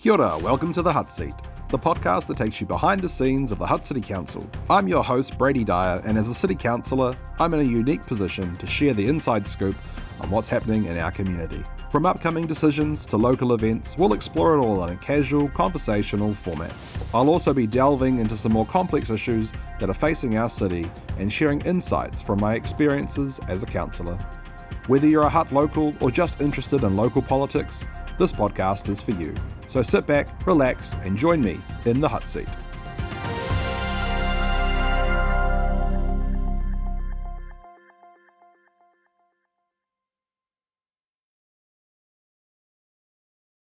Kia ora, welcome to The Hutt Seat, the podcast that takes you behind the scenes of the Hutt City Council. I'm your host, Brady Dyer, and as a City Councillor, I'm in a unique position to share the inside scoop on what's happening in our community. From upcoming decisions to local events, we'll explore it all in a casual, conversational format. I'll also be delving into some more complex issues that are facing our city and sharing insights from my experiences as a councillor. Whether you're a Hutt local or just interested in local politics, this podcast is for you. So sit back, relax, and join me in the Hutt Seat.